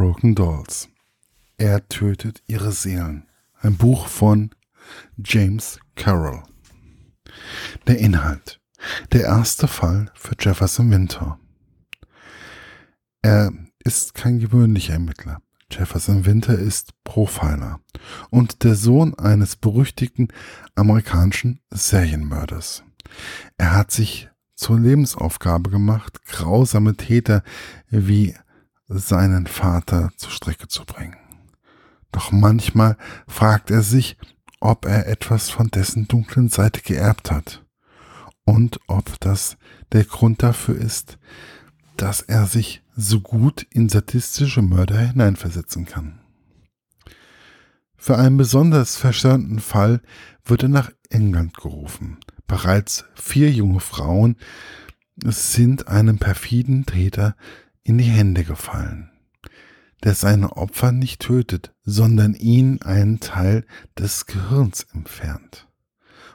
Broken Dolls. Er tötet ihre Seelen. Ein Buch von James Carroll. Der Inhalt. Der erste Fall für Jefferson Winter. Er ist kein gewöhnlicher Ermittler. Jefferson Winter ist Profiler und der Sohn eines berüchtigten amerikanischen Serienmörders. Er hat sich zur Lebensaufgabe gemacht, grausame Täter wie seinen Vater zur Strecke zu bringen. Doch manchmal fragt er sich, ob er etwas von dessen dunklen Seite geerbt hat und ob das der Grund dafür ist, dass er sich so gut in sadistische Mörder hineinversetzen kann. Für einen besonders verstörenden Fall wird er nach England gerufen. Bereits vier junge Frauen sind einem perfiden Täter in die Hände gefallen, der seine Opfer nicht tötet, sondern ihnen einen Teil des Gehirns entfernt,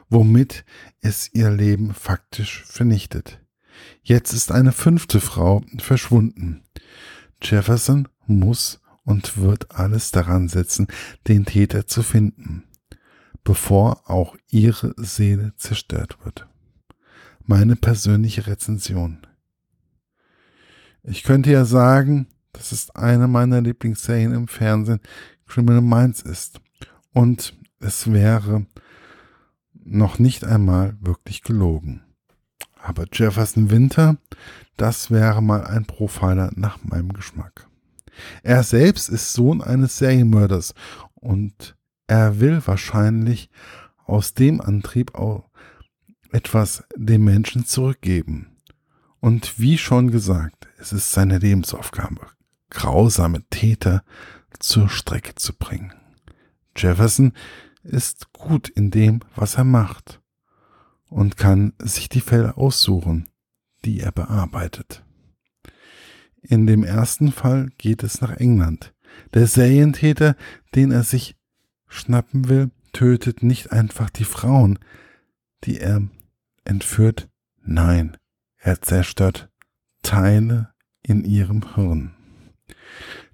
womit es ihr Leben faktisch vernichtet. Jetzt ist eine fünfte Frau verschwunden. Jefferson muss und wird alles daran setzen, den Täter zu finden, bevor auch ihre Seele zerstört wird. Meine persönliche Rezension. Ich könnte ja sagen, dass es eine meiner Lieblingsserien im Fernsehen Criminal Minds ist. Und es wäre noch nicht einmal wirklich gelogen. Aber Jefferson Winter, das wäre mal ein Profiler nach meinem Geschmack. Er selbst ist Sohn eines Serienmörders und er will wahrscheinlich aus dem Antrieb auch etwas dem Menschen zurückgeben. Und wie schon gesagt, es ist seine Lebensaufgabe, grausame Täter zur Strecke zu bringen. Jefferson ist gut in dem, was er macht und kann sich die Fälle aussuchen, die er bearbeitet. In dem ersten Fall geht es nach England. Der Serientäter, den er sich schnappen will, tötet nicht einfach die Frauen, die er entführt, nein, er zerstört Teile in ihrem Hirn.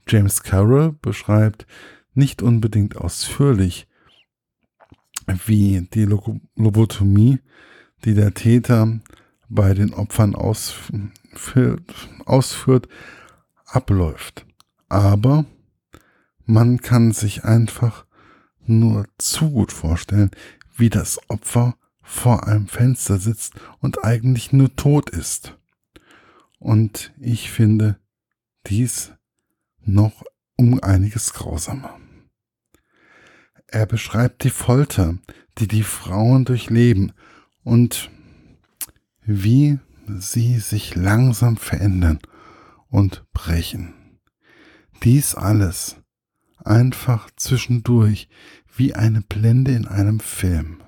James Carroll beschreibt nicht unbedingt ausführlich, wie die Lobotomie, die der Täter bei den Opfern ausführt, ausführt abläuft. Aber man kann sich einfach nur zu gut vorstellen, wie das Opfer vor einem Fenster sitzt und eigentlich nur tot ist. Und ich finde dies noch um einiges grausamer. Er beschreibt die Folter, die die Frauen durchleben und wie sie sich langsam verändern und brechen. Dies alles einfach zwischendurch wie eine Blende in einem Film.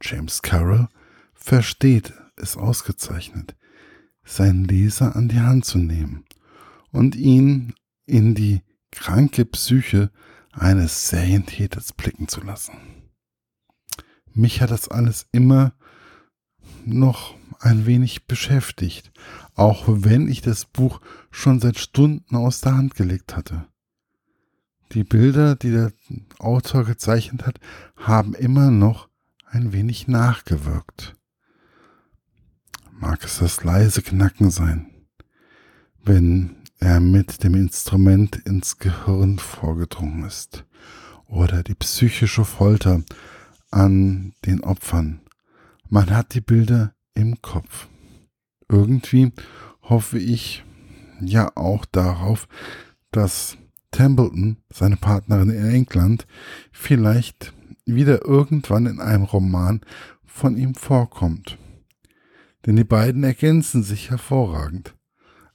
James Carroll versteht es ausgezeichnet, seinen Leser an die Hand zu nehmen und ihn in die kranke Psyche eines Serientäters blicken zu lassen. Mich hat das alles immer noch ein wenig beschäftigt, auch wenn ich das Buch schon seit Stunden aus der Hand gelegt hatte. Die Bilder, die der Autor gezeichnet hat, haben immer noch ein wenig nachgewirkt. Mag es das leise Knacken sein, wenn er mit dem Instrument ins Gehirn vorgedrungen ist, oder die psychische Folter an den Opfern. Man hat die Bilder im Kopf. Irgendwie hoffe ich ja auch darauf, dass Templeton, seine Partnerin in England, vielleicht wieder irgendwann in einem Roman von ihm vorkommt. Denn die beiden ergänzen sich hervorragend.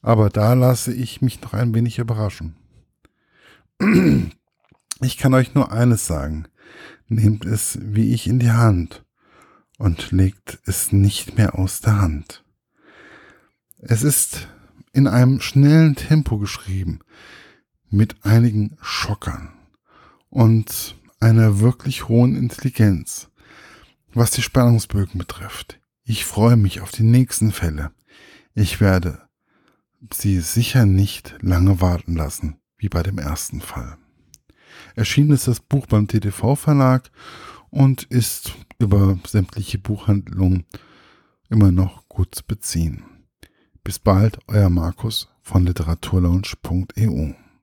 Aber da lasse ich mich noch ein wenig überraschen. Ich kann euch nur eines sagen. Nehmt es wie ich in die Hand und legt es nicht mehr aus der Hand. Es ist in einem schnellen Tempo geschrieben, mit einigen Schockern und einer wirklich hohen Intelligenz, was die Spannungsbögen betrifft. Ich freue mich auf die nächsten Fälle. Ich werde sie sicher nicht lange warten lassen. wie bei dem ersten Fall. Erschienen ist das Buch beim TTV Verlag und ist über sämtliche Buchhandlungen immer noch gut zu beziehen. Bis bald, euer Markus von literaturlaunch.eu.